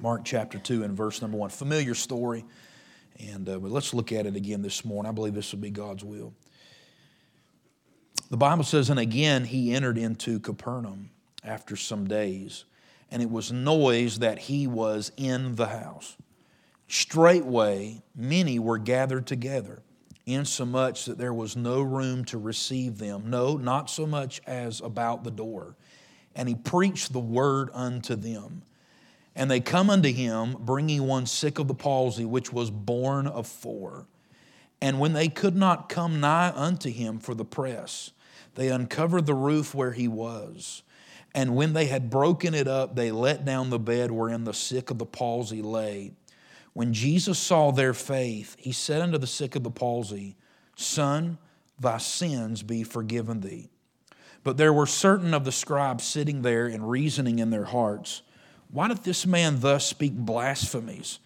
Mark chapter 2 and verse number 1. Familiar story, and uh, let's look at it again this morning. I believe this will be God's will. The Bible says, And again he entered into Capernaum after some days, and it was noise that he was in the house. Straightway many were gathered together, insomuch that there was no room to receive them, no, not so much as about the door. And he preached the word unto them. And they come unto him, bringing one sick of the palsy, which was borne of four. And when they could not come nigh unto him for the press, they uncovered the roof where he was. And when they had broken it up, they let down the bed wherein the sick of the palsy lay. When Jesus saw their faith, he said unto the sick of the palsy, Son, thy sins be forgiven thee. But there were certain of the scribes sitting there and reasoning in their hearts, Why doth this man thus speak blasphemies?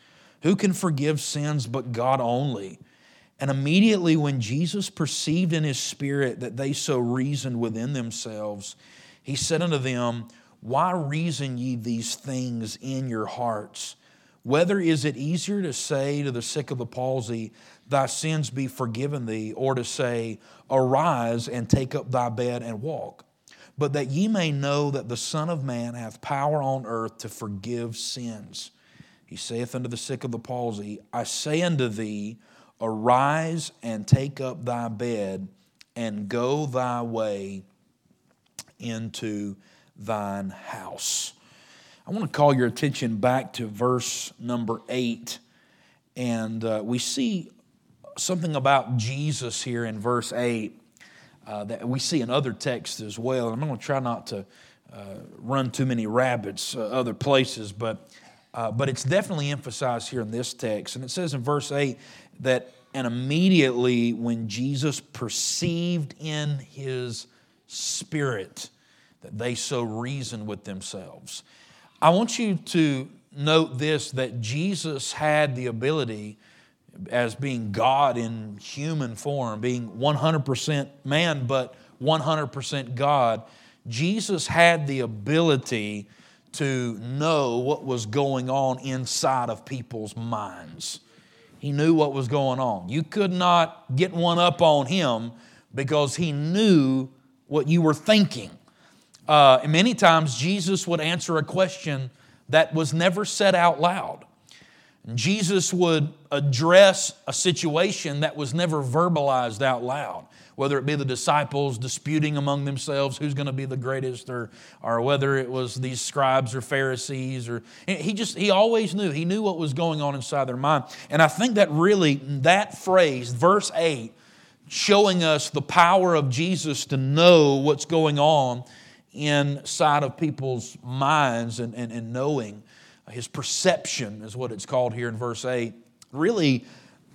Who can forgive sins but God only? And immediately when Jesus perceived in his spirit that they so reasoned within themselves, he said unto them, Why reason ye these things in your hearts? Whether is it easier to say to the sick of the palsy, Thy sins be forgiven thee, or to say, Arise and take up thy bed and walk? But that ye may know that the Son of Man hath power on earth to forgive sins. He saith unto the sick of the palsy, I say unto thee, Arise and take up thy bed and go thy way into thine house. I want to call your attention back to verse number eight. And uh, we see something about Jesus here in verse 8 uh, that we see in other texts as well. And I'm going to try not to uh, run too many rabbits uh, other places, but, uh, but it's definitely emphasized here in this text. And it says in verse 8 that, and immediately when Jesus perceived in his spirit that they so reasoned with themselves. I want you to note this that Jesus had the ability, as being God in human form, being 100% man, but 100% God, Jesus had the ability to know what was going on inside of people's minds. He knew what was going on. You could not get one up on him because he knew what you were thinking. Uh, many times, Jesus would answer a question that was never said out loud. Jesus would address a situation that was never verbalized out loud, whether it be the disciples disputing among themselves who's going to be the greatest, or, or whether it was these scribes or Pharisees, or he just he always knew. He knew what was going on inside their mind. And I think that really that phrase, verse 8, showing us the power of Jesus to know what's going on inside of people's minds and, and, and knowing. His perception is what it's called here in verse 8. Really,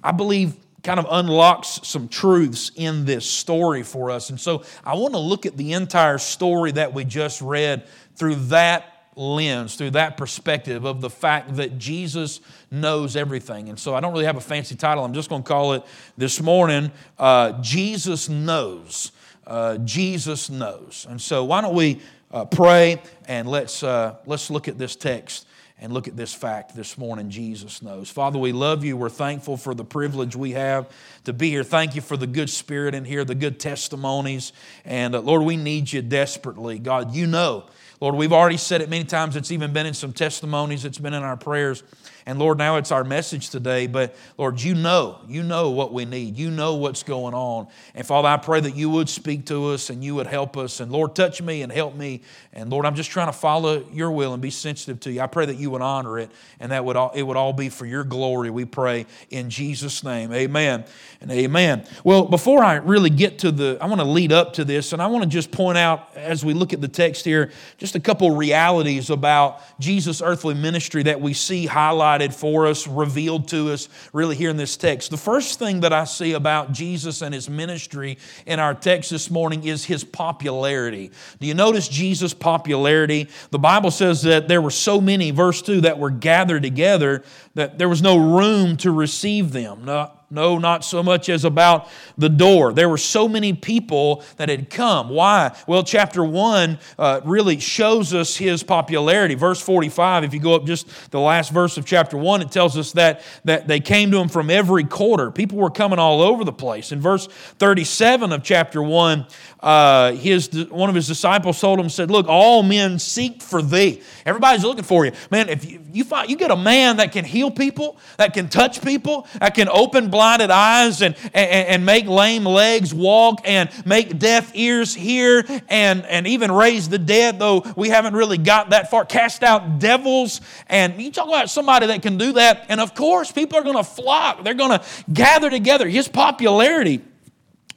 I believe, kind of unlocks some truths in this story for us. And so I want to look at the entire story that we just read through that lens, through that perspective of the fact that Jesus knows everything. And so I don't really have a fancy title. I'm just going to call it this morning uh, Jesus Knows uh, Jesus knows. And so, why don't we uh, pray and let's, uh, let's look at this text and look at this fact this morning Jesus knows. Father, we love you. We're thankful for the privilege we have to be here. Thank you for the good spirit in here, the good testimonies. And uh, Lord, we need you desperately. God, you know. Lord, we've already said it many times. It's even been in some testimonies, it's been in our prayers. And Lord, now it's our message today, but Lord, you know, you know what we need. You know what's going on. And Father, I pray that you would speak to us and you would help us. And Lord, touch me and help me. And Lord, I'm just trying to follow your will and be sensitive to you. I pray that you would honor it and that would all, it would all be for your glory, we pray in Jesus' name. Amen and amen. Well, before I really get to the, I want to lead up to this and I want to just point out as we look at the text here, just a couple realities about Jesus' earthly ministry that we see highlighted highlighted for us, revealed to us, really here in this text. The first thing that I see about Jesus and his ministry in our text this morning is his popularity. Do you notice Jesus' popularity? The Bible says that there were so many, verse 2, that were gathered together that there was no room to receive them. Now, no, not so much as about the door. There were so many people that had come. Why? Well, chapter 1 uh, really shows us his popularity. Verse 45, if you go up just the last verse of chapter 1, it tells us that, that they came to him from every quarter. People were coming all over the place. In verse 37 of chapter 1, uh, his, one of his disciples told him, said, Look, all men seek for thee. Everybody's looking for you. Man, if you, you, find, you get a man that can heal people, that can touch people, that can open blinded eyes and, and, and make lame legs walk and make deaf ears hear and, and even raise the dead, though we haven't really got that far, cast out devils. And you talk about somebody that can do that. And of course, people are going to flock, they're going to gather together. His popularity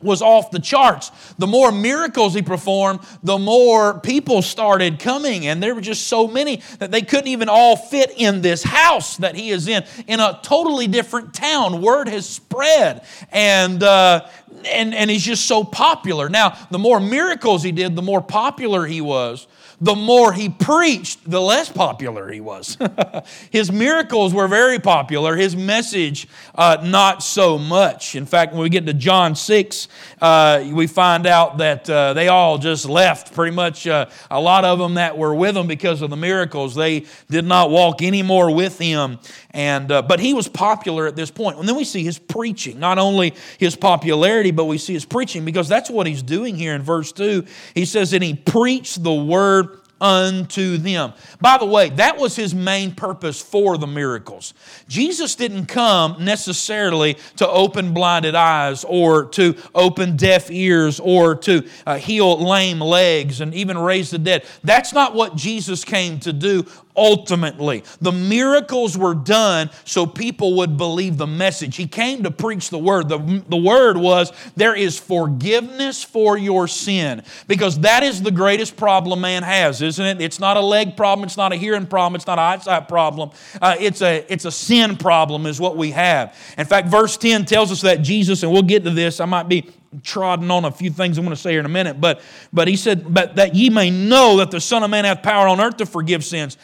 was off the charts. The more miracles he performed, the more people started coming. And there were just so many that they couldn't even all fit in this house that he is in, in a totally different town. Word has spread. And, uh, and, and he's just so popular. Now, the more miracles he did, the more popular he was the more he preached, the less popular he was. his miracles were very popular, his message, uh, not so much. In fact, when we get to John 6, uh, we find out that uh, they all just left. Pretty much uh, a lot of them that were with him because of the miracles, they did not walk anymore with him. And, uh, but he was popular at this point. And then we see his preaching, not only his popularity, but we see his preaching because that's what he's doing here in verse 2. He says, And he preached the word unto them. By the way, that was his main purpose for the miracles. Jesus didn't come necessarily to open blinded eyes or to open deaf ears or to uh, heal lame legs and even raise the dead. That's not what Jesus came to do ultimately. The miracles were done so people would believe the message. He came to preach the word. The, the word was there is forgiveness for your sin because that is the greatest problem man has, isn't it? It's not a leg problem, it's not a hearing problem, it's not an eyesight problem. Uh, it's, a, it's a sin problem, is what we have. In fact, verse 10 tells us that Jesus, and we'll get to this, I might be trodden on a few things I'm going to say here in a minute, but, but he said, But that ye may know that the Son of Man hath power on earth to forgive sins.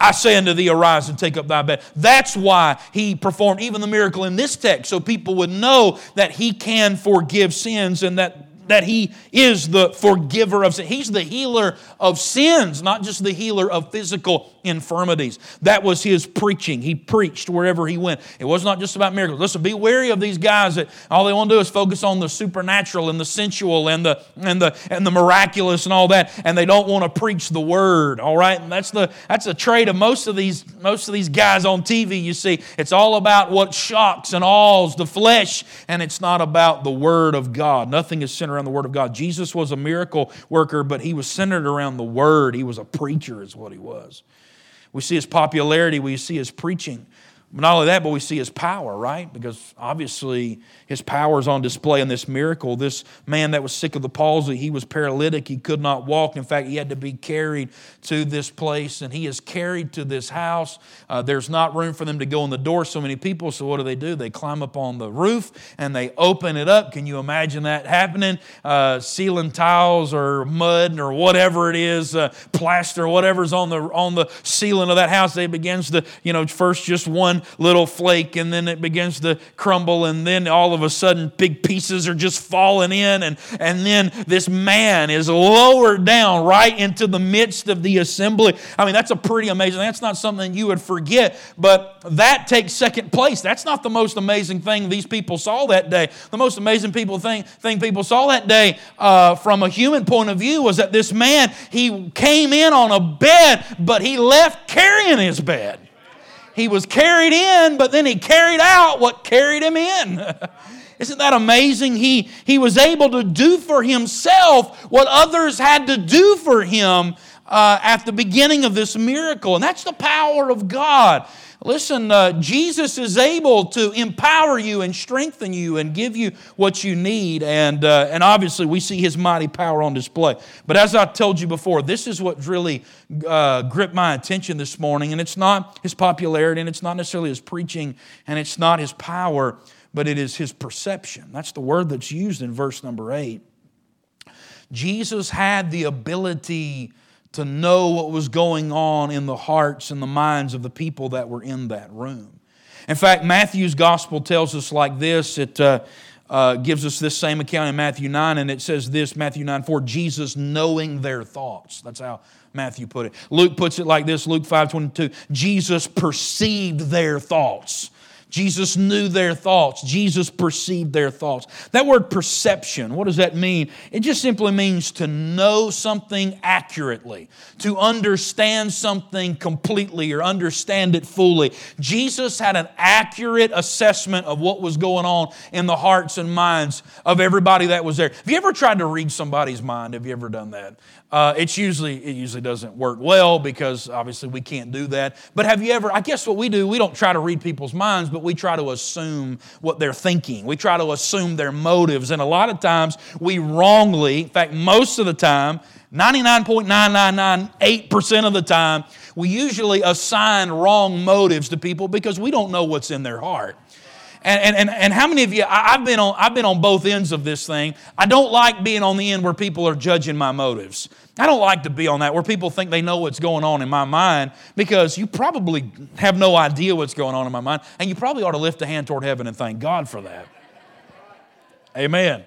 I say unto thee, arise and take up thy bed. That's why he performed even the miracle in this text, so people would know that he can forgive sins and that that he is the forgiver of sin. He's the healer of sins, not just the healer of physical infirmities. That was his preaching. He preached wherever he went. It was not just about miracles. Listen, be wary of these guys that all they want to do is focus on the supernatural and the sensual and the and the and the miraculous and all that, and they don't want to preach the word. All right, and that's the that's a trait of most of these most of these guys on TV. You see, it's all about what shocks and awes the flesh, and it's not about the word of God. Nothing is centered around the word of God. Jesus was a miracle worker, but he was centered around the word. He was a preacher, is what he was. We see his popularity, we see his preaching. Not only that, but we see his power, right? Because obviously his power is on display in this miracle. This man that was sick of the palsy, he was paralytic, he could not walk. In fact, he had to be carried to this place, and he is carried to this house. Uh, there's not room for them to go in the door, so many people. So what do they do? They climb up on the roof and they open it up. Can you imagine that happening? Uh, ceiling tiles or mud or whatever it is, uh, plaster, whatever's on the on the ceiling of that house, they begins to, you know, first just one little flake and then it begins to crumble and then all of a sudden big pieces are just falling in and, and then this man is lowered down right into the midst of the assembly. I mean, that's a pretty amazing. That's not something you would forget, but that takes second place. That's not the most amazing thing these people saw that day. The most amazing people thing, thing people saw that day uh, from a human point of view was that this man, he came in on a bed, but he left carrying his bed. He was carried in, but then he carried out what carried him in. Isn't that amazing? He, he was able to do for himself what others had to do for him uh, at the beginning of this miracle. And that's the power of God. Listen, uh, Jesus is able to empower you and strengthen you and give you what you need. And, uh, and obviously, we see his mighty power on display. But as I told you before, this is what really uh, gripped my attention this morning. And it's not his popularity, and it's not necessarily his preaching, and it's not his power, but it is his perception. That's the word that's used in verse number eight. Jesus had the ability to know what was going on in the hearts and the minds of the people that were in that room. In fact, Matthew's gospel tells us like this. It uh, uh, gives us this same account in Matthew 9, and it says this Matthew 9 4, Jesus knowing their thoughts. That's how Matthew put it. Luke puts it like this Luke 5 22, Jesus perceived their thoughts. Jesus knew their thoughts. Jesus perceived their thoughts. That word perception, what does that mean? It just simply means to know something accurately, to understand something completely or understand it fully. Jesus had an accurate assessment of what was going on in the hearts and minds of everybody that was there. Have you ever tried to read somebody's mind? Have you ever done that? Uh, it's usually it usually doesn't work well because obviously we can't do that. But have you ever? I guess what we do, we don't try to read people's minds, but we try to assume what they're thinking. We try to assume their motives, and a lot of times we wrongly, in fact, most of the time, 99.9998% of the time, we usually assign wrong motives to people because we don't know what's in their heart. And, and, and how many of you, I, have been on, I've been on both ends of this thing. I don't like being on the end where people are judging my motives. I don't like to be on that where people think they know what's going on in my mind because you probably have no idea what's going on in my mind, and you probably ought to lift a hand toward heaven and thank God for that. Amen.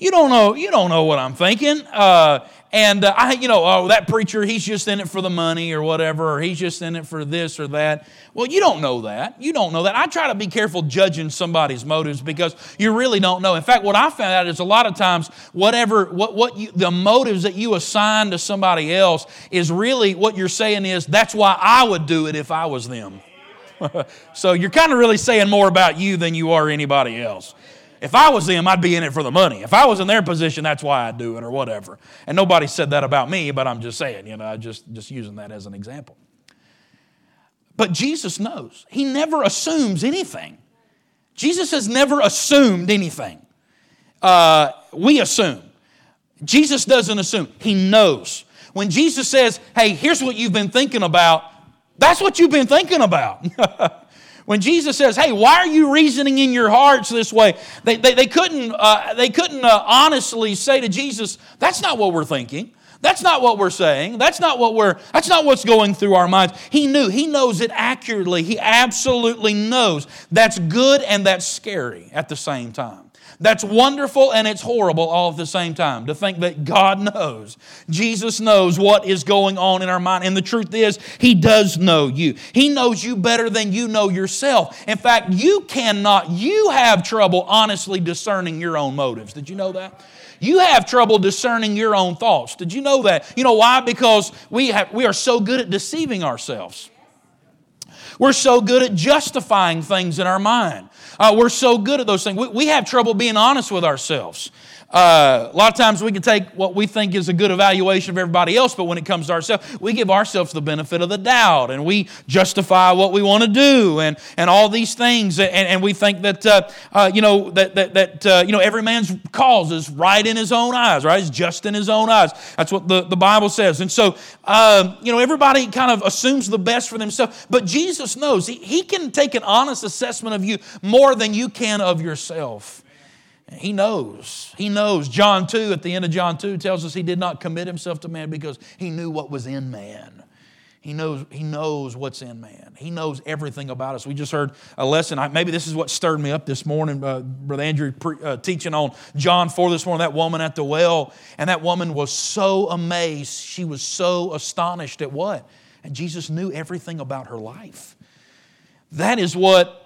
You don't know, you don't know what I'm thinking. Uh, and uh, I, you know, oh, that preacher, he's just in it for the money or whatever, or he's just in it for this or that. Well, you don't know that. You don't know that. I try to be careful judging somebody's motives because you really don't know. In fact, what I found out is a lot of times, whatever, what, what you, the motives that you assign to somebody else is really what you're saying is that's why I would do it if I was them. so you're kind of really saying more about you than you are anybody else. If I was them, I'd be in it for the money. If I was in their position, that's why I'd do it or whatever. And nobody said that about me, but I'm just saying, you know, just, just using that as an example. But Jesus knows. He never assumes anything. Jesus has never assumed anything. Uh, we assume. Jesus doesn't assume, He knows. When Jesus says, hey, here's what you've been thinking about, that's what you've been thinking about. When Jesus says, hey, why are you reasoning in your hearts this way? They, they, they couldn't, uh, they couldn't uh, honestly say to Jesus, that's not what we're thinking. That's not what we're saying. That's not what we're that's not what's going through our minds. He knew. He knows it accurately. He absolutely knows. That's good and that's scary at the same time. That's wonderful and it's horrible all at the same time to think that God knows. Jesus knows what is going on in our mind. And the truth is, He does know you. He knows you better than you know yourself. In fact, you cannot, you have trouble honestly discerning your own motives. Did you know that? You have trouble discerning your own thoughts. Did you know that? You know why? Because we, have, we are so good at deceiving ourselves. We're so good at justifying things in our mind. Uh, we're so good at those things. We, we have trouble being honest with ourselves. Uh, a lot of times we can take what we think is a good evaluation of everybody else, but when it comes to ourselves, we give ourselves the benefit of the doubt and we justify what we want to do and, and all these things. And, and we think that, uh, uh, you know, that, that, that uh, you know, every man's cause is right in his own eyes, right? It's just in his own eyes. That's what the, the Bible says. And so, um, you know, everybody kind of assumes the best for themselves, but Jesus knows he, he can take an honest assessment of you more than you can of yourself. He knows. He knows. John 2, at the end of John 2, tells us he did not commit himself to man because he knew what was in man. He knows, he knows what's in man. He knows everything about us. We just heard a lesson. I, maybe this is what stirred me up this morning. Uh, Brother Andrew pre, uh, teaching on John 4 this morning, that woman at the well. And that woman was so amazed. She was so astonished at what? And Jesus knew everything about her life. That is what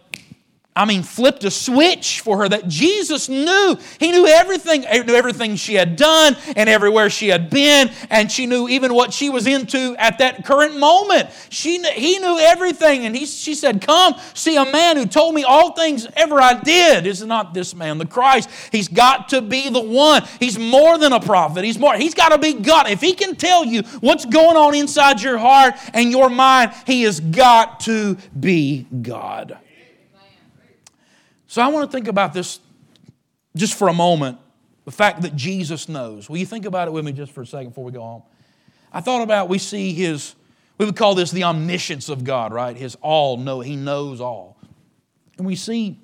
I mean, flipped a switch for her that Jesus knew. He knew everything, eh, knew everything she had done and everywhere she had been, and she knew even what she was into at that current moment. She, he knew everything, and he, she said, Come see a man who told me all things ever I did. Is not this man the Christ? He's got to be the one. He's more than a prophet. He's more, he's got to be God. If he can tell you what's going on inside your heart and your mind, he has got to be God. So I want to think about this just for a moment the fact that Jesus knows. Will you think about it with me just for a second before we go home? I thought about we see his, we would call this the omniscience of God, right? His all know, he knows all. And we see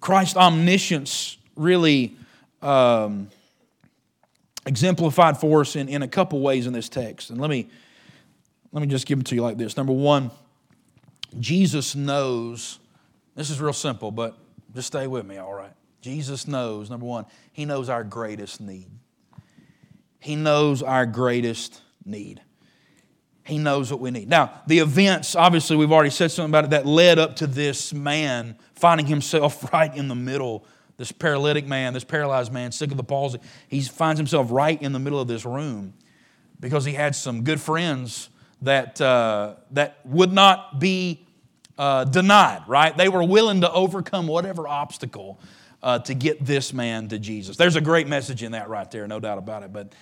Christ's omniscience really um, exemplified for us in, in a couple ways in this text. And let me, let me just give them to you like this. Number one, Jesus knows, this is real simple, but just stay with me, all right? Jesus knows, number one, He knows our greatest need. He knows our greatest need. He knows what we need. Now, the events, obviously, we've already said something about it, that led up to this man finding himself right in the middle. This paralytic man, this paralyzed man, sick of the palsy, he finds himself right in the middle of this room because he had some good friends that, uh, that would not be uh, denied, right? They were willing to overcome whatever obstacle uh, to get this man to Jesus. There's a great message in that right there, no doubt about it. But,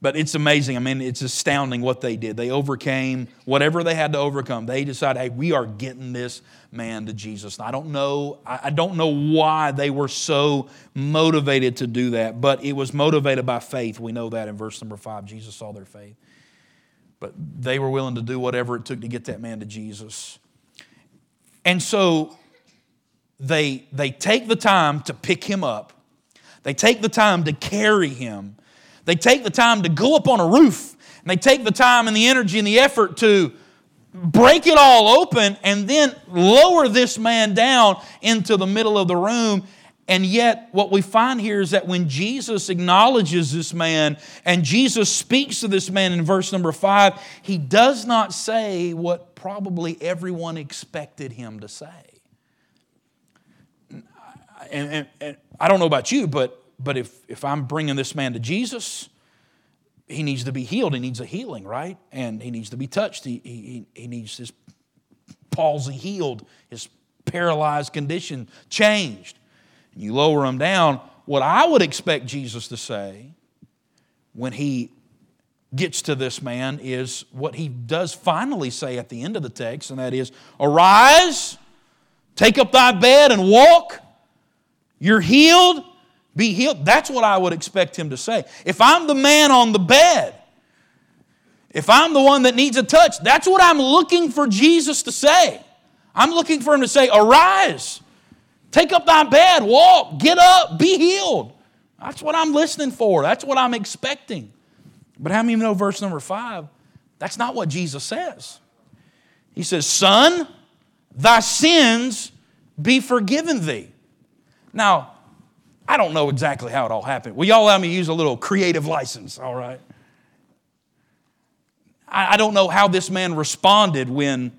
but it's amazing. I mean, it's astounding what they did. They overcame whatever they had to overcome. They decided, hey, we are getting this man to Jesus. I don't know, I don't know why they were so motivated to do that, but it was motivated by faith. We know that in verse number five. Jesus saw their faith. But they were willing to do whatever it took to get that man to Jesus. And so they, they take the time to pick him up, they take the time to carry him, they take the time to go up on a roof, and they take the time and the energy and the effort to break it all open and then lower this man down into the middle of the room. And yet, what we find here is that when Jesus acknowledges this man and Jesus speaks to this man in verse number five, he does not say what probably everyone expected him to say and, and, and I don't know about you, but, but if, if I'm bringing this man to Jesus, he needs to be healed. He needs a healing, right? And he needs to be touched. He, he, he needs his palsy healed, his paralyzed condition changed. And you lower him down. What I would expect Jesus to say when he gets to this man is what he does finally say at the end of the text, and that is Arise, take up thy bed, and walk. You're healed, be healed. That's what I would expect him to say. If I'm the man on the bed, if I'm the one that needs a touch, that's what I'm looking for Jesus to say. I'm looking for him to say, Arise, take up thy bed, walk, get up, be healed. That's what I'm listening for. That's what I'm expecting. But how many know verse number five? That's not what Jesus says. He says, Son, thy sins be forgiven thee. Now, I don't know exactly how it all happened. Will y'all allow me to use a little creative license, all right? I, I don't know how this man responded when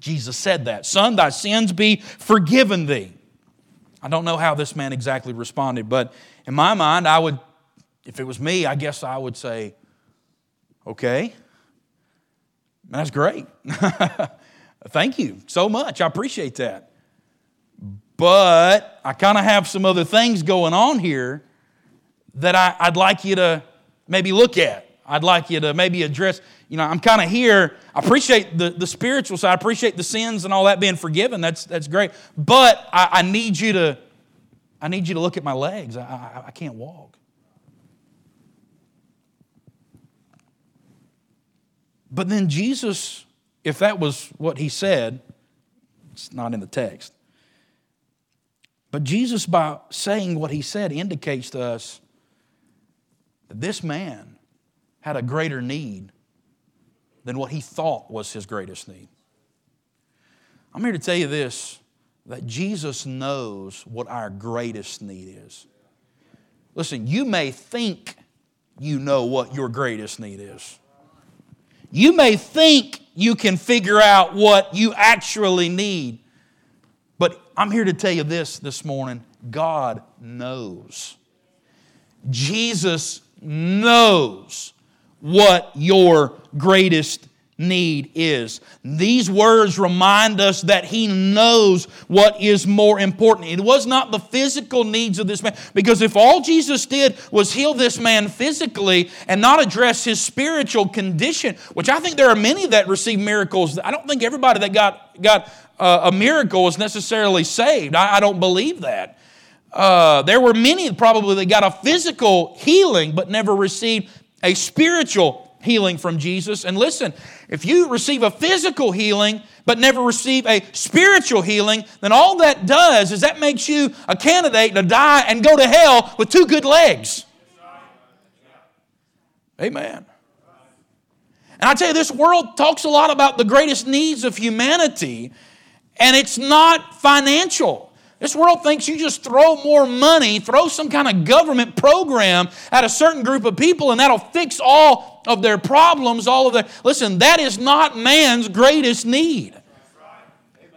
Jesus said that. Son, thy sins be forgiven thee. I don't know how this man exactly responded, but in my mind, I would, if it was me, I guess I would say, okay, that's great. Thank you so much. I appreciate that. But I kind of have some other things going on here that I, I'd like you to maybe look at. I'd like you to maybe address. You know, I'm kind of here. I appreciate the, the spiritual side. I appreciate the sins and all that being forgiven. That's, that's great. But I, I need you to I need you to look at my legs. I, I, I can't walk. But then Jesus, if that was what he said, it's not in the text. But Jesus, by saying what he said, indicates to us that this man had a greater need than what he thought was his greatest need. I'm here to tell you this that Jesus knows what our greatest need is. Listen, you may think you know what your greatest need is. You may think you can figure out what you actually need. But I'm here to tell you this this morning God knows. Jesus knows what your greatest need is. These words remind us that He knows what is more important. It was not the physical needs of this man, because if all Jesus did was heal this man physically and not address his spiritual condition, which I think there are many that receive miracles, I don't think everybody that got, got uh, a miracle is necessarily saved. I, I don't believe that. Uh, there were many probably that got a physical healing but never received a spiritual healing from Jesus. And listen, if you receive a physical healing but never receive a spiritual healing, then all that does is that makes you a candidate to die and go to hell with two good legs. Amen. And I tell you, this world talks a lot about the greatest needs of humanity, and it's not financial. This world thinks you just throw more money, throw some kind of government program at a certain group of people, and that'll fix all of their problems, all of their. Listen, that is not man's greatest need.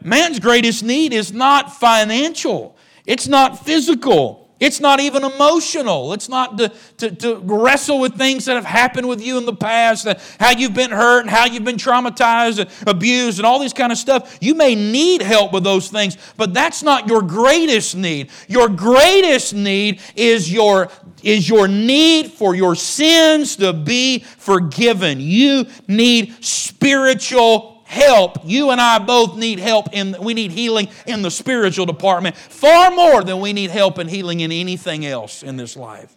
Man's greatest need is not financial, it's not physical. It's not even emotional. It's not to, to, to, wrestle with things that have happened with you in the past, how you've been hurt and how you've been traumatized and abused and all this kind of stuff. You may need help with those things, but that's not your greatest need. Your greatest need is your, is your need for your sins to be forgiven. You need spiritual help. You and I both need help and we need healing in the spiritual department far more than we need help and healing in anything else in this life.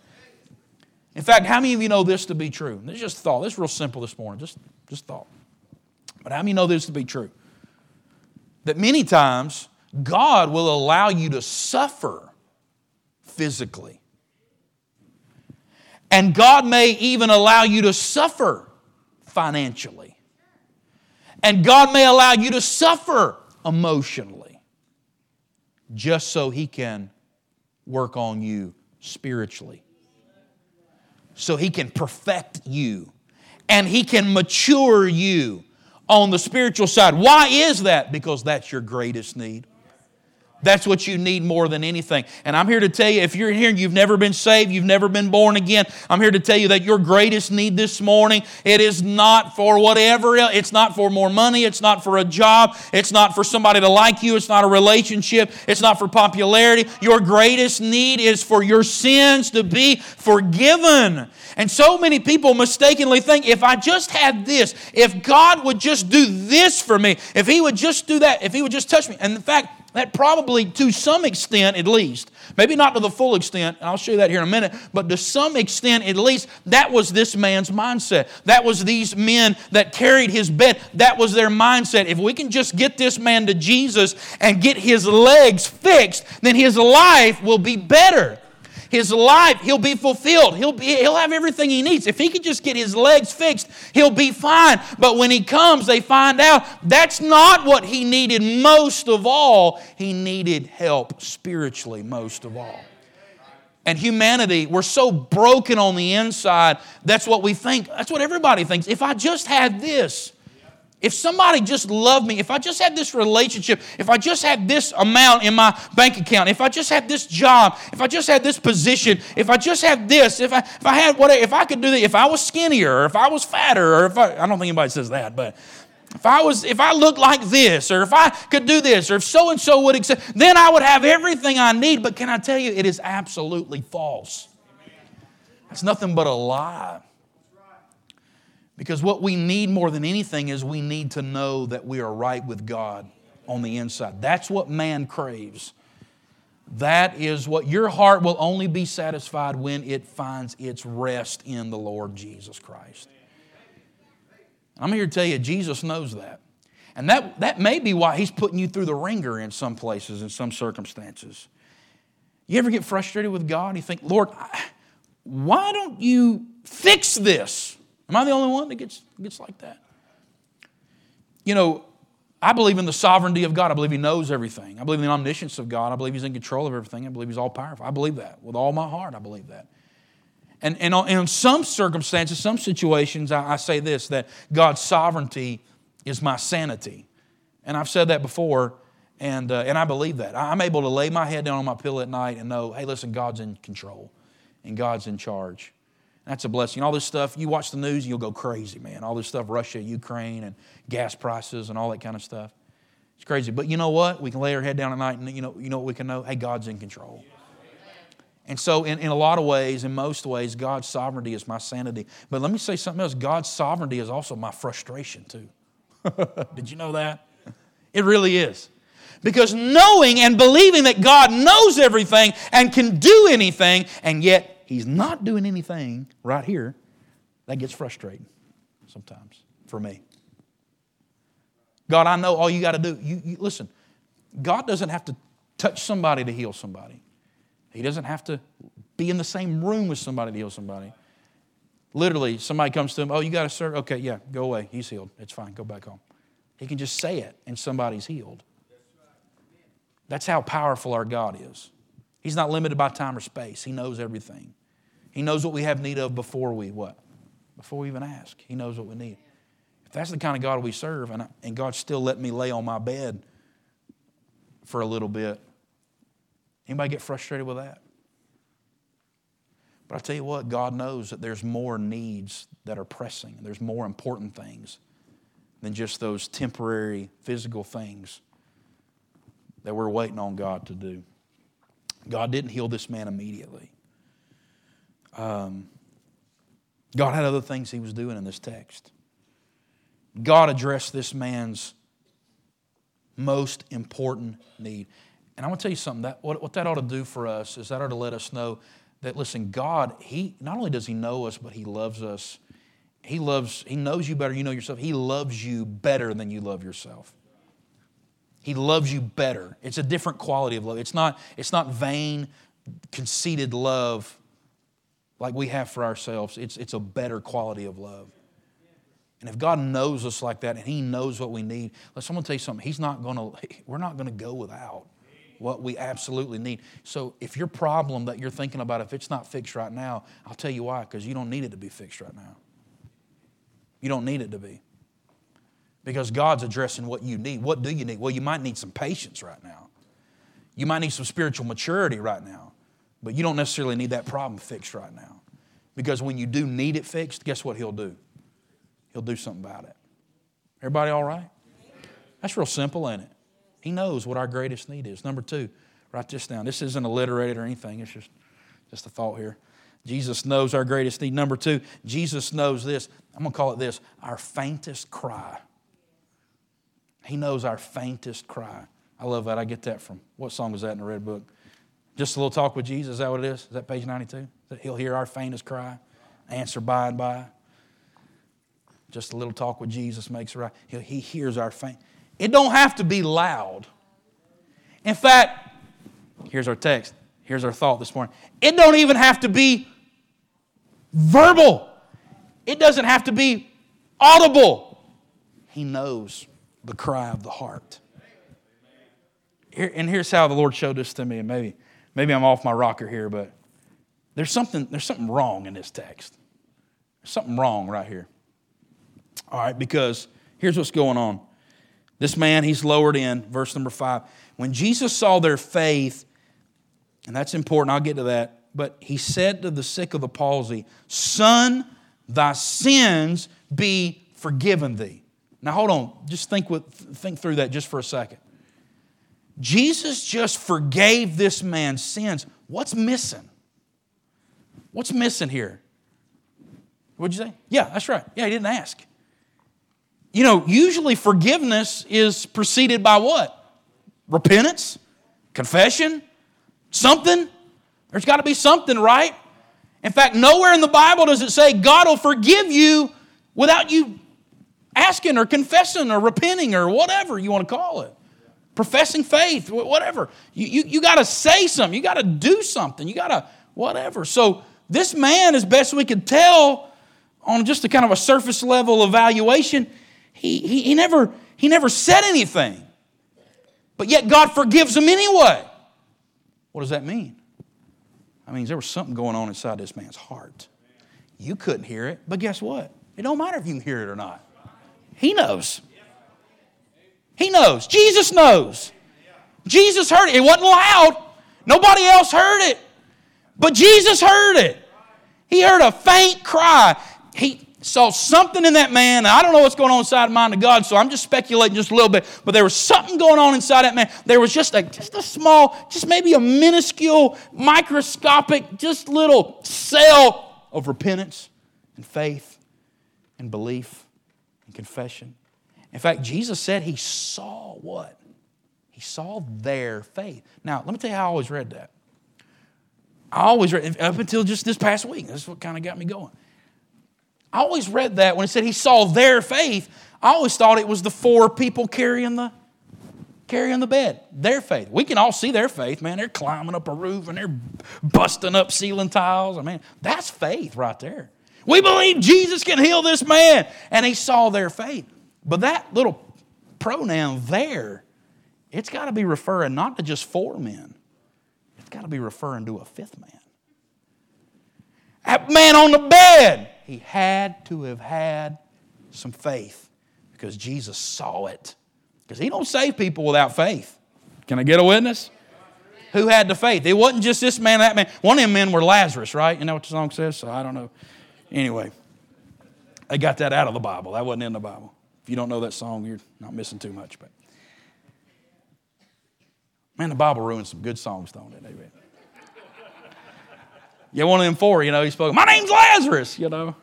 In fact, how many of you know this to be true? This is just thought. This is real simple this morning. Just, just thought. But how many know this to be true? That many times God will allow you to suffer physically. And God may even allow you to suffer financially. And God may allow you to suffer emotionally just so He can work on you spiritually. So He can perfect you and He can mature you on the spiritual side. Why is that? Because that's your greatest need. That's what you need more than anything. And I'm here to tell you if you're here and you've never been saved, you've never been born again, I'm here to tell you that your greatest need this morning, it is not for whatever. It's not for more money. It's not for a job. It's not for somebody to like you. It's not a relationship. It's not for popularity. Your greatest need is for your sins to be forgiven. And so many people mistakenly think if I just had this, if God would just do this for me, if He would just do that, if He would just touch me. And in fact, that probably, to some extent at least, maybe not to the full extent, and I'll show you that here in a minute, but to some extent at least, that was this man's mindset. That was these men that carried his bed. That was their mindset. If we can just get this man to Jesus and get his legs fixed, then his life will be better his life, he'll be fulfilled. He'll, be, he'll have everything he needs. If he could just get his legs fixed, he'll be fine. But when he comes, they find out that's not what he needed most of all. He needed help spiritually most of all. And humanity, we're so broken on the inside, that's what we think. That's what everybody thinks. If I just had this, if somebody just loved me, if I just had this relationship, if I just had this amount in my bank account, if I just had this job, if I just had this position, if I just had this, if I, if I had what, if I could do that, if I was skinnier, or if I was fatter, or if I, I don't think anybody says that, but if I was, if I looked like this, or if I could do this, or if so and so would accept, then I would have everything I need. But can I tell you, it is absolutely false. It's nothing but a lie. Because what we need more than anything is we need to know that we are right with God on the inside. That's what man craves. That is what your heart will only be satisfied when it finds its rest in the Lord Jesus Christ. I'm here to tell you, Jesus knows that. And that, that may be why he's putting you through the wringer in some places, in some circumstances. You ever get frustrated with God? You think, Lord, why don't you fix this? Am I the only one that gets, gets like that? You know, I believe in the sovereignty of God. I believe He knows everything. I believe in the omniscience of God. I believe He's in control of everything. I believe He's all powerful. I believe that with all my heart. I believe that. And, and, in some circumstances, some situations, I, I say this that God's sovereignty is my sanity. And I've said that before, and, uh, and I believe that. I'm able to lay my head down on my pillow at night and know, hey, listen, God's in control and God's in charge. That's a blessing. All this stuff, you watch the news, you'll go crazy, man. All this stuff, Russia, Ukraine, and gas prices and all that kind of stuff. It's crazy. But you know what? We can lay our head down at night and you know, you know what we can know? Hey, God's in control. And so, in, in a lot of ways, in most ways, God's sovereignty is my sanity. But let me say something else God's sovereignty is also my frustration, too. Did you know that? It really is. Because knowing and believing that God knows everything and can do anything, and yet he's not doing anything right here, that gets frustrating sometimes for me. God, I know all you got to do. You, you, listen, God doesn't have to touch somebody to heal somebody. He doesn't have to be in the same room with somebody to heal somebody. Literally, somebody comes to him, Oh, you got a surgery? Okay, yeah, go away. He's healed. It's fine. Go back home. He can just say it, and somebody's healed. That's how powerful our God is. He's not limited by time or space. He knows everything. He knows what we have need of before we what? Before we even ask. He knows what we need. If that's the kind of God we serve, and, and God still let me lay on my bed for a little bit, anybody get frustrated with that? But I tell you what, God knows that there's more needs that are pressing. And there's more important things than just those temporary physical things that we're waiting on God to do. God didn't heal this man immediately. Um, God had other things he was doing in this text. God addressed this man's most important need. And I want to tell you something that what, what that ought to do for us is that ought to let us know that listen, God, He not only does He know us, but He loves us. He loves, He knows you better, you know yourself. He loves you better than you love yourself. He loves you better. It's a different quality of love. It's not, it's not vain, conceited love like we have for ourselves. It's, it's a better quality of love. And if God knows us like that and He knows what we need, let someone tell you something. He's not to, we're not to go without what we absolutely need. So if your problem that you're thinking about, if it's not fixed right now, I'll tell you why, because you don't need it to be fixed right now. You don't need it to be. Because God's addressing what you need. What do you need? Well, you might need some patience right now. You might need some spiritual maturity right now. But you don't necessarily need that problem fixed right now. Because when you do need it fixed, guess what He'll do? He'll do something about it. Everybody all right? That's real simple, ain't it? He knows what our greatest need is. Number two, write this down. This isn't alliterated or anything, it's just, just a thought here. Jesus knows our greatest need. Number two, Jesus knows this. I'm going to call it this our faintest cry. He knows our faintest cry. I love that. I get that from what song was that in the Red Book? Just a little talk with Jesus. Is that what it is? Is that page 92? That he'll hear our faintest cry, answer by and by. Just a little talk with Jesus makes it right. He, he hears our faint. It don't have to be loud. In fact, here's our text. Here's our thought this morning. It don't even have to be verbal. It doesn't have to be audible. He knows the cry of the heart. Here, and here's how the Lord showed this to me, and maybe, maybe I'm off my rocker here, but there's something, there's something wrong in this text. There's something wrong right here. All right, because here's what's going on. This man, he's lowered in, verse number five. When Jesus saw their faith, and that's important, I'll get to that, but he said to the sick of the palsy, Son, thy sins be forgiven thee. Now hold on, just think, with, think through that just for a second. Jesus just forgave this man's sins. What's missing? What's missing here? What'd you say? Yeah, that's right. Yeah, he didn't ask. You know, usually forgiveness is preceded by what? Repentance, confession, something. There's got to be something, right? In fact, nowhere in the Bible does it say God will forgive you without you asking or confessing or repenting or whatever you want to call it. Professing faith, whatever. You, you, you got to say something. You got to do something. You got to whatever. So, this man, as best we could tell, on just a kind of a surface level evaluation, he, he, he, never, he never said anything. But yet God forgives him anyway. What does that mean? I mean, there was something going on inside this man's heart. You couldn't hear it, but guess what? It don't matter if you can hear it or not. He knows. He knows. Jesus knows. Jesus heard it. It wasn't loud. Nobody else heard it. But Jesus heard it. He heard a faint cry. He, saw something in that man. I don't know what's going on inside the mind of God, so I'm just speculating just a little bit. But there was something going on inside that man. There was just a just a small, just maybe a minuscule, microscopic, just little cell of repentance and faith and belief confession. In fact, Jesus said he saw what? He saw their faith. Now, let me tell you how I always read that. I always read, up until just this past week, that's what kind of got me going. I always read that when it said he saw their faith. I always thought it was the four people carrying the carrying the bed. Their faith. We can all see their faith, man. They're climbing up a roof and they're busting up ceiling tiles. I mean, that's faith right there. We believe Jesus can heal this man. And he saw their faith. But that little pronoun there, it's got to be referring not to just four men, it's got to be referring to a fifth man. That man on the bed, he had to have had some faith because Jesus saw it. Because he don't save people without faith. Can I get a witness? Who had the faith? It wasn't just this man, that man. One of them men were Lazarus, right? You know what the song says? So I don't know. Anyway, I got that out of the Bible. That wasn't in the Bible. If you don't know that song, you're not missing too much. But man, the Bible ruins some good songs, don't it? Amen. Yeah, one of them four, you know, he spoke, My name's Lazarus, you know.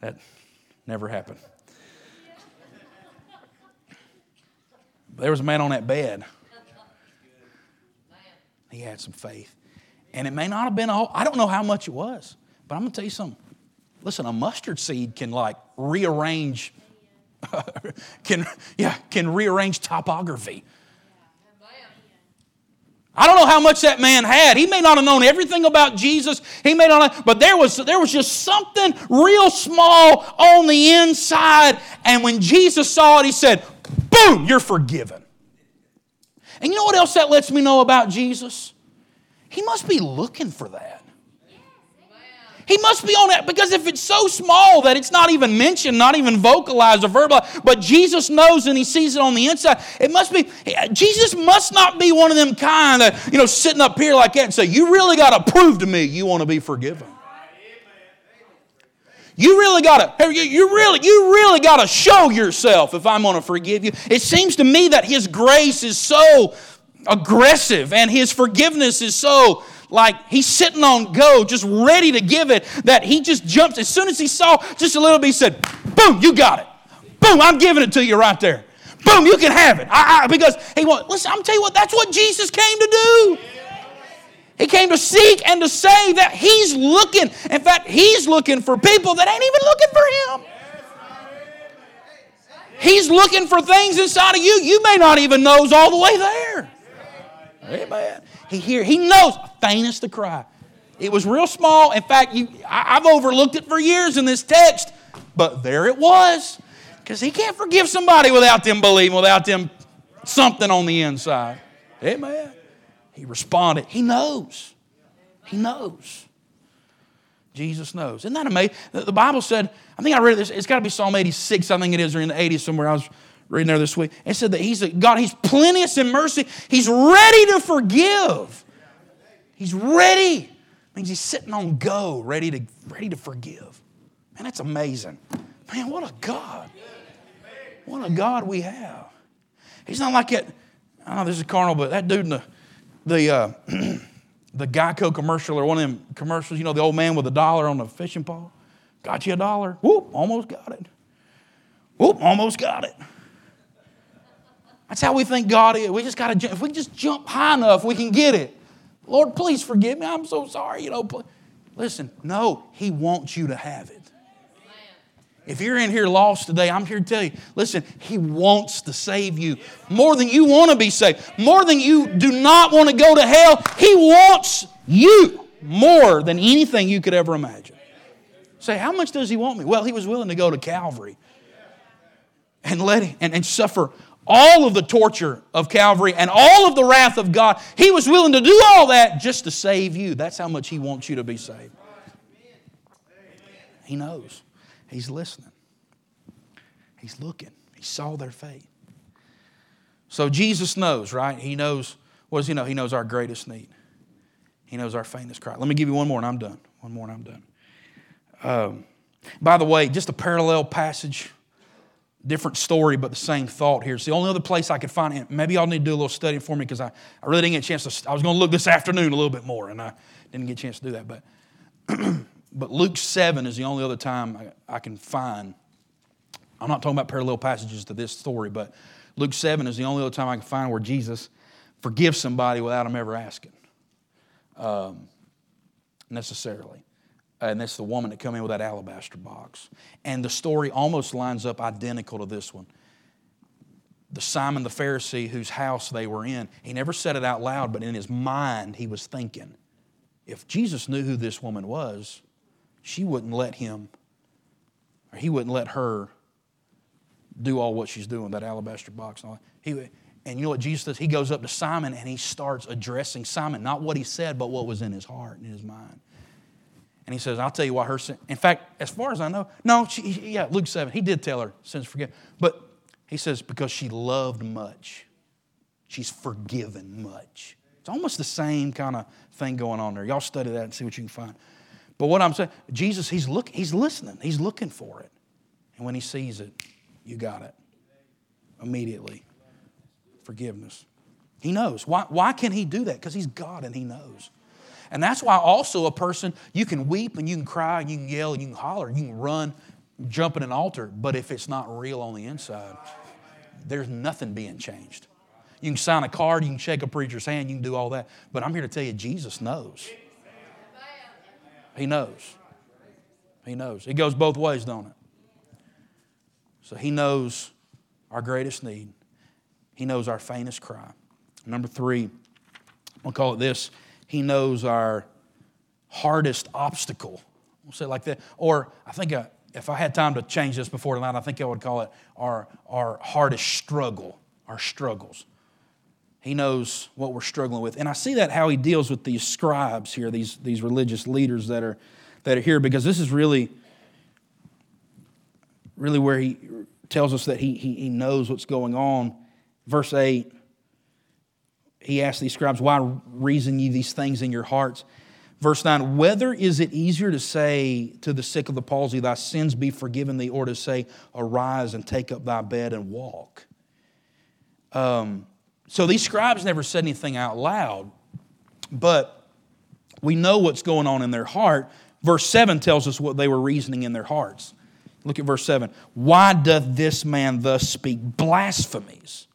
That never happened. There was a man on that bed. He had some faith. And it may not have been a whole, I don't know how much it was, but I'm going to tell you something. Listen, a mustard seed can like rearrange, can, yeah, can rearrange topography. I don't know how much that man had. He may not have known everything about Jesus. He may not have, but there was, there was just something real small on the inside. And when Jesus saw it, he said, Boom, you're forgiven. And you know what else that lets me know about Jesus? He must be looking for that. He must be on it because if it's so small that it's not even mentioned, not even vocalized or verbalized, but Jesus knows and he sees it on the inside, it must be, Jesus must not be one of them kind that, you know, sitting up here like that and say, You really got to prove to me you want to be forgiven. You really got to, you really, you really got to show yourself if I'm going to forgive you. It seems to me that His grace is so aggressive and His forgiveness is so like he's sitting on go, just ready to give it, that he just jumped. As soon as he saw just a little bit, he said, Boom, you got it. Boom, I'm giving it to you right there. Boom, you can have it. I, I, because he wants, listen, I'm telling you what, that's what Jesus came to do. He came to seek and to say that He's looking. In fact, He's looking for people that ain't even looking for Him. He's looking for things inside of you you may not even know is all the way there. Amen. He hear, He knows. Faintest to cry. It was real small. In fact, you, I, I've overlooked it for years in this text, but there it was. Because He can't forgive somebody without them believing, without them something on the inside. Amen. He responded. He knows. He knows. Jesus knows. Isn't that amazing? The Bible said, I think I read this, it's got to be Psalm 86, I think it is, or in the 80s somewhere. I was reading there this week. It said that He's a God, He's plenteous in mercy. He's ready to forgive. He's ready. means He's sitting on go, ready to, ready to forgive. Man, that's amazing. Man, what a God. What a God we have. He's not like that. I don't know this is carnal, but that dude in the the, uh, the Geico commercial or one of them commercials, you know, the old man with a dollar on the fishing pole? Got you a dollar? Whoop, almost got it. Whoop, almost got it. That's how we think God is. We just got to, if we just jump high enough, we can get it. Lord, please forgive me. I'm so sorry. You know, listen, no, He wants you to have it. If you're in here lost today, I'm here to tell you listen, He wants to save you more than you want to be saved, more than you do not want to go to hell. He wants you more than anything you could ever imagine. Say, how much does He want me? Well, He was willing to go to Calvary and let and, and suffer all of the torture of Calvary and all of the wrath of God. He was willing to do all that just to save you. That's how much He wants you to be saved. He knows. He's listening. He's looking. He saw their faith. So Jesus knows, right? He knows, what does he know? He knows our greatest need. He knows our faintest cry. Let me give you one more and I'm done. One more and I'm done. Um, by the way, just a parallel passage, different story, but the same thought here. It's the only other place I could find it. Maybe y'all need to do a little study for me because I, I really didn't get a chance to. I was going to look this afternoon a little bit more and I didn't get a chance to do that. But But Luke 7 is the only other time I, I can find. I'm not talking about parallel passages to this story, but Luke 7 is the only other time I can find where Jesus forgives somebody without them ever asking um, necessarily. And that's the woman that come in with that alabaster box. And the story almost lines up identical to this one. The Simon the Pharisee whose house they were in, he never said it out loud, but in his mind he was thinking, if Jesus knew who this woman was, she wouldn't let him or he wouldn't let her do all what she's doing, that alabaster box and all that. He, and you know what Jesus does? He goes up to Simon and he starts addressing Simon, not what he said, but what was in his heart and in his mind. And he says, I'll tell you why her sin. In fact, as far as I know, no, she, yeah, Luke 7, he did tell her, sins forgive. But he says, because she loved much, she's forgiven much. It's almost the same kind of thing going on there. Y'all study that and see what you can find. But what I'm saying, Jesus, he's, look, he's listening, he's looking for it. And when he sees it, you got it immediately. Forgiveness. He knows. Why, why can he do that? Because he's God and he knows. And that's why also a person, you can weep and you can cry and you can yell and you can holler, and you can run, jump in an altar, but if it's not real on the inside, there's nothing being changed. You can sign a card, you can shake a preacher's hand, you can do all that. But I'm here to tell you, Jesus knows. He knows. He knows. It goes both ways, don't it? So he knows our greatest need. He knows our faintest cry. Number three, we'll call it this He knows our hardest obstacle. We'll say like that. Or I think uh, if I had time to change this before tonight, I think I would call it our, our hardest struggle, our struggles. He knows what we're struggling with. And I see that how he deals with these scribes here, these, these religious leaders that are, that are here, because this is really, really where he tells us that he, he, he knows what's going on. Verse 8, he asks these scribes, Why reason ye these things in your hearts? Verse 9, whether is it easier to say to the sick of the palsy, Thy sins be forgiven thee, or to say, Arise and take up thy bed and walk? Um, so these scribes never said anything out loud, but we know what's going on in their heart. Verse 7 tells us what they were reasoning in their hearts. Look at verse 7. Why doth this man thus speak blasphemies?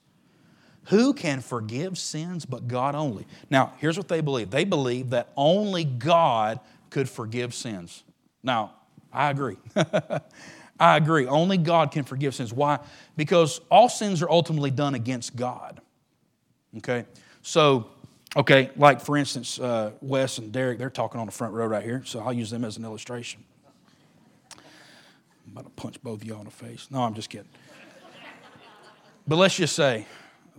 Who can forgive sins but God only? Now, here's what they believe they believe that only God could forgive sins. Now, I agree. I agree. Only God can forgive sins. Why? Because all sins are ultimately done against God. Okay? So, okay, like for instance, uh, Wes and Derek, they're talking on the front row right here, so I'll use them as an illustration. I'm about to punch both of y'all in the face. No, I'm just kidding. But let's just say,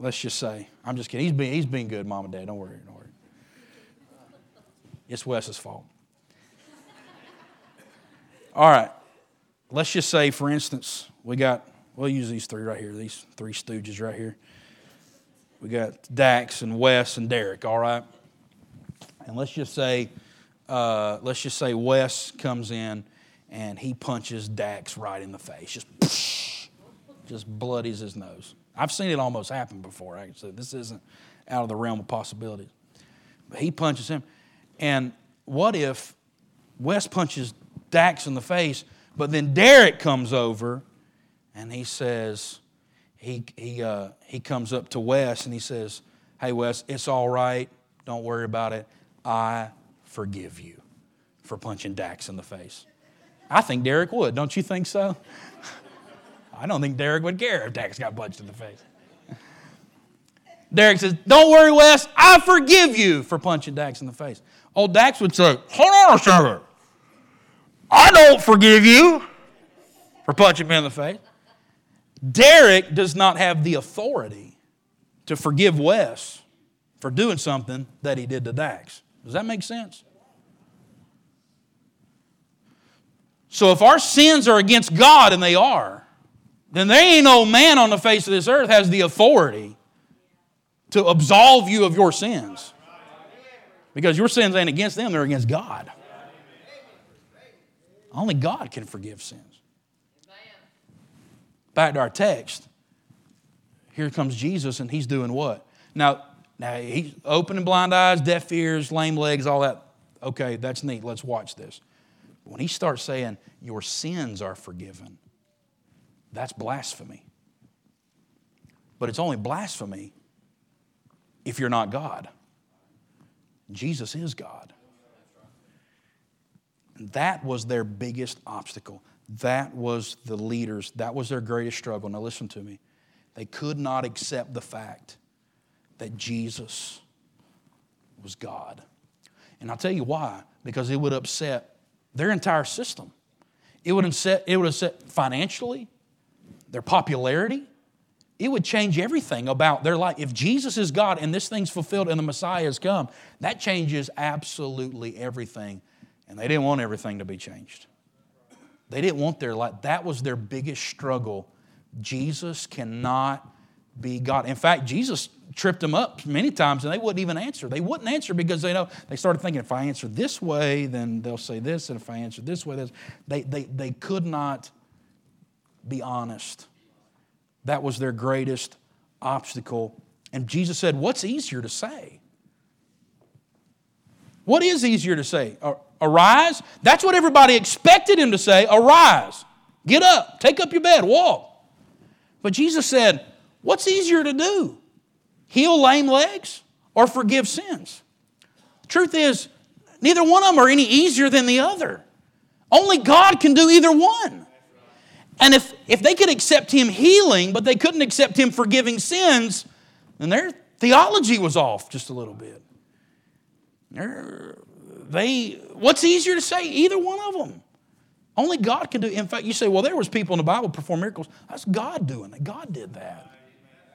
let's just say, I'm just kidding. He's being, he's being good, mom and dad. Don't worry, don't worry. It's Wes's fault. All right. Let's just say, for instance, we got, we'll use these three right here, these three stooges right here. We got Dax and Wes and Derek, all right? And let's just say, uh, let's just say Wes comes in and he punches Dax right in the face, just just bloodies his nose. I've seen it almost happen before. Actually, this isn't out of the realm of possibility. But he punches him, and what if Wes punches Dax in the face, but then Derek comes over and he says, he, he, uh, he comes up to Wes and he says, Hey, Wes, it's all right. Don't worry about it. I forgive you for punching Dax in the face. I think Derek would. Don't you think so? I don't think Derek would care if Dax got punched in the face. Derek says, Don't worry, Wes, I forgive you for punching Dax in the face. Old Dax would say, Hold on a second. I don't forgive you for punching me in the face. Derek does not have the authority to forgive Wes for doing something that he did to Dax. Does that make sense? So if our sins are against God, and they are, then there ain't no man on the face of this earth has the authority to absolve you of your sins. Because your sins ain't against them, they're against God. Only God can forgive sins. Back to our text. Here comes Jesus, and he's doing what? Now, now he's opening blind eyes, deaf ears, lame legs, all that. Okay, that's neat. Let's watch this. When he starts saying, Your sins are forgiven, that's blasphemy. But it's only blasphemy if you're not God. Jesus is God. That was their biggest obstacle. That was the leaders, that was their greatest struggle. Now, listen to me. They could not accept the fact that Jesus was God. And I'll tell you why because it would upset their entire system. It would upset, it would have set financially, their popularity. It would change everything about their life. If Jesus is God and this thing's fulfilled and the Messiah has come, that changes absolutely everything. And they didn't want everything to be changed. They didn't want their life. That was their biggest struggle. Jesus cannot be God. In fact, Jesus tripped them up many times and they wouldn't even answer. They wouldn't answer because they know they started thinking if I answer this way, then they'll say this, and if I answer this way, this. They, they, they could not be honest. That was their greatest obstacle. And Jesus said, What's easier to say? What is easier to say? Arise? That's what everybody expected him to say. Arise. Get up. Take up your bed. Walk. But Jesus said, What's easier to do? Heal lame legs or forgive sins? The truth is, neither one of them are any easier than the other. Only God can do either one. And if, if they could accept Him healing, but they couldn't accept Him forgiving sins, then their theology was off just a little bit. They're, they, what's easier to say? Either one of them. Only God can do. In fact, you say, well, there was people in the Bible perform miracles. That's God doing it. God did that.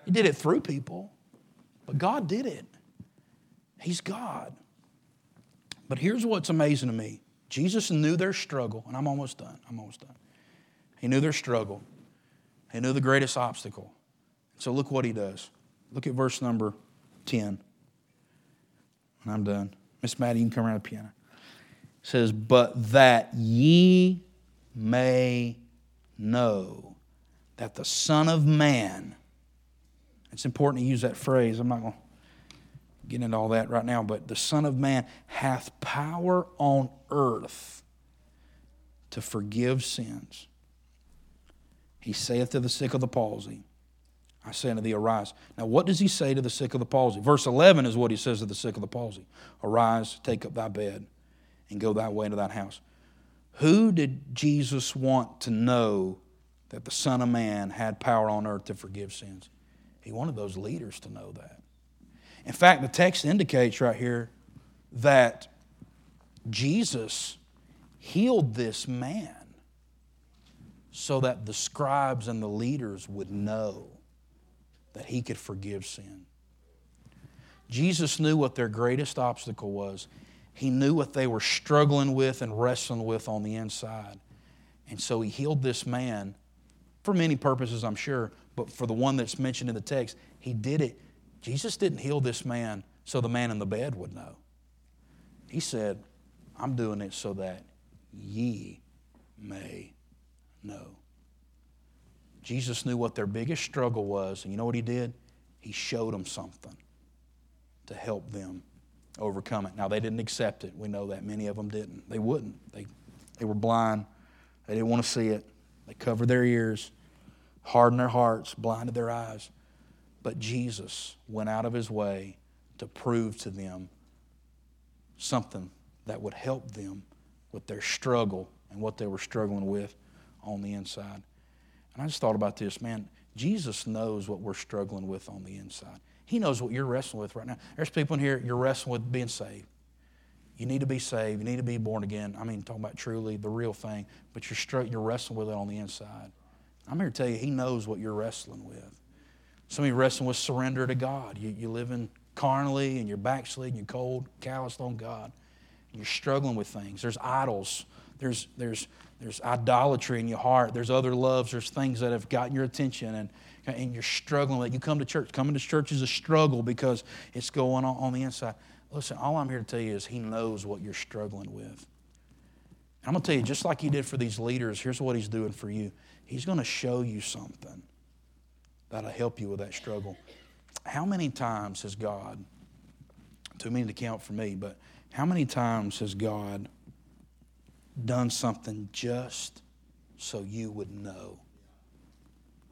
He did it through people, but God did it. He's God. But here's what's amazing to me. Jesus knew their struggle, and I'm almost done. I'm almost done. He knew their struggle. He knew the greatest obstacle. So look what he does. Look at verse number 10. And I'm done. Miss Maddie, you can come around the piano. It says, But that ye may know that the Son of Man, it's important to use that phrase. I'm not going to get into all that right now, but the Son of Man hath power on earth to forgive sins. He saith to the sick of the palsy, I say unto thee, arise. Now, what does he say to the sick of the palsy? Verse 11 is what he says to the sick of the palsy Arise, take up thy bed, and go thy way into thine house. Who did Jesus want to know that the Son of Man had power on earth to forgive sins? He wanted those leaders to know that. In fact, the text indicates right here that Jesus healed this man so that the scribes and the leaders would know that he could forgive sin. Jesus knew what their greatest obstacle was. He knew what they were struggling with and wrestling with on the inside. And so he healed this man for many purposes, I'm sure, but for the one that's mentioned in the text, he did it. Jesus didn't heal this man so the man in the bed would know. He said, I'm doing it so that ye may know. Jesus knew what their biggest struggle was, and you know what he did? He showed them something to help them overcome it. Now, they didn't accept it. We know that. Many of them didn't. They wouldn't. They, they were blind. They didn't want to see it. They covered their ears, hardened their hearts, blinded their eyes. But Jesus went out of his way to prove to them something that would help them with their struggle and what they were struggling with on the inside. And I just thought about this, man. Jesus knows what we're struggling with on the inside. He knows what you're wrestling with right now. There's people in here, you're wrestling with being saved. You need to be saved. You need to be born again. I mean, talking about truly the real thing, but you're, str- you're wrestling with it on the inside. I'm here to tell you, He knows what you're wrestling with. Some of you wrestling with surrender to God. You, you live in carnally and you're backsliding, you're cold, calloused on God. You're struggling with things. There's idols. There's, there's there's idolatry in your heart. There's other loves. There's things that have gotten your attention and, and you're struggling with it. You come to church. Coming to church is a struggle because it's going on on the inside. Listen, all I'm here to tell you is He knows what you're struggling with. And I'm going to tell you, just like He did for these leaders, here's what He's doing for you. He's going to show you something that'll help you with that struggle. How many times has God, too many to count for me, but how many times has God done something just so you would know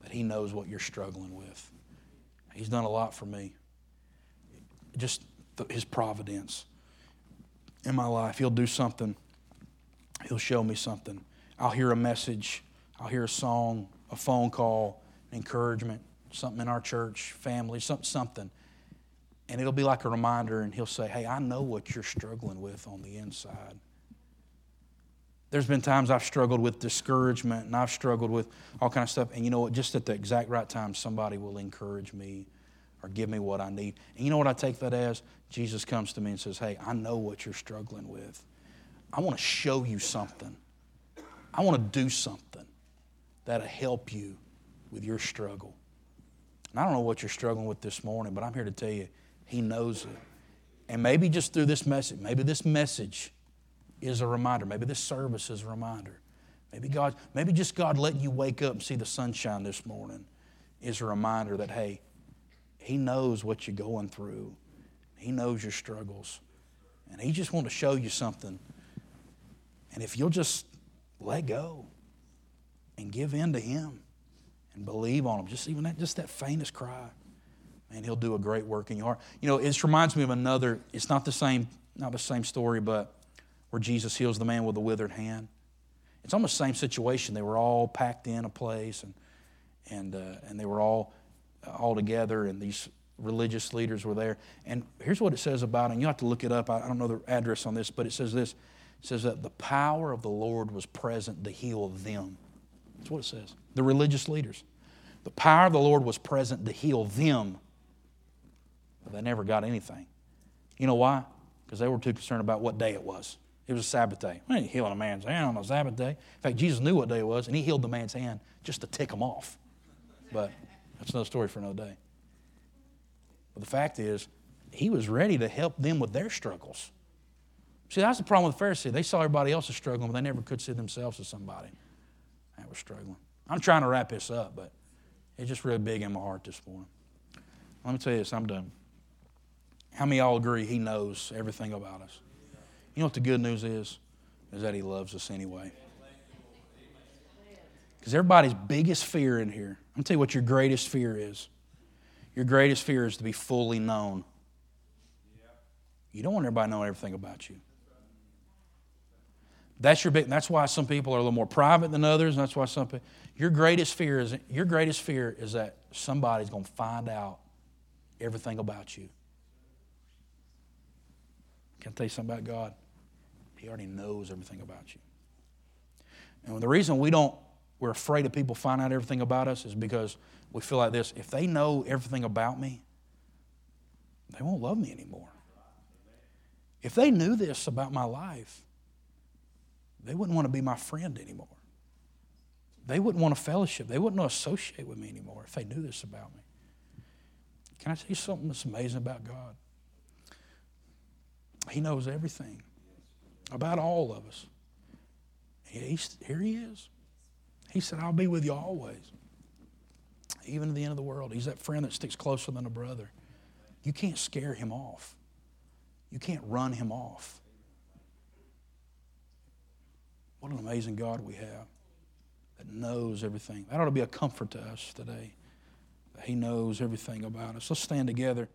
that He knows what you're struggling with. He's done a lot for me. Just His providence in my life. He'll do something, He'll show me something. I'll hear a message, I'll hear a song, a phone call, encouragement, something in our church, family, something, something. And it'll be like a reminder, and he'll say, Hey, I know what you're struggling with on the inside. There's been times I've struggled with discouragement and I've struggled with all kind of stuff. And you know what? Just at the exact right time, somebody will encourage me or give me what I need. And you know what I take that as? Jesus comes to me and says, Hey, I know what you're struggling with. I want to show you something. I want to do something that'll help you with your struggle. And I don't know what you're struggling with this morning, but I'm here to tell you, He knows it. And maybe just through this message, maybe this message is a reminder. Maybe this service is a reminder. Maybe God, maybe just God letting you wake up and see the sunshine this morning is a reminder that, hey, He knows what you're going through. He knows your struggles. And He just wants to show you something. And if you'll just let go and give in to Him and believe on Him, just even that, just that faintest cry, man, He'll do a great work in your heart. You know, it reminds me of another, it's not the same, not the same story, but where Jesus heals the man with the withered hand. It's almost the same situation. They were all packed in a place and, and, uh, and they were all, uh, all together, and these religious leaders were there. And here's what it says about. And you have to look it up. I, I don't know the address on this, but it says this it says that the power of the Lord was present to heal them. That's what it says. The religious leaders. The power of the Lord was present to heal them, but they never got anything. You know why? Because they were too concerned about what day it was. It was a Sabbath day. I ain't healing a man's hand on a Sabbath day. In fact, Jesus knew what day it was, and he healed the man's hand just to tick him off. But that's another story for another day. But the fact is, he was ready to help them with their struggles. See, that's the problem with the Pharisees. They saw everybody else was struggling, but they never could see themselves as somebody that was struggling. I'm trying to wrap this up, but it's just really big in my heart this morning. Let me tell you this, I'm done. How many y'all agree he knows everything about us? You know what the good news is? Is that He loves us anyway. Because everybody's biggest fear in here, I'm going to tell you what your greatest fear is. Your greatest fear is to be fully known. You don't want everybody knowing everything about you. That's your big. That's why some people are a little more private than others. That's why some people. Your greatest fear is your greatest fear is that somebody's going to find out everything about you. Can I tell you something about God? He already knows everything about you. And the reason we don't, we're afraid of people finding out everything about us is because we feel like this if they know everything about me, they won't love me anymore. If they knew this about my life, they wouldn't want to be my friend anymore. They wouldn't want to fellowship. They wouldn't associate with me anymore if they knew this about me. Can I tell you something that's amazing about God? He knows everything about all of us. He's, here he is. He said, I'll be with you always, even to the end of the world. He's that friend that sticks closer than a brother. You can't scare him off, you can't run him off. What an amazing God we have that knows everything. That ought to be a comfort to us today. That he knows everything about us. Let's stand together.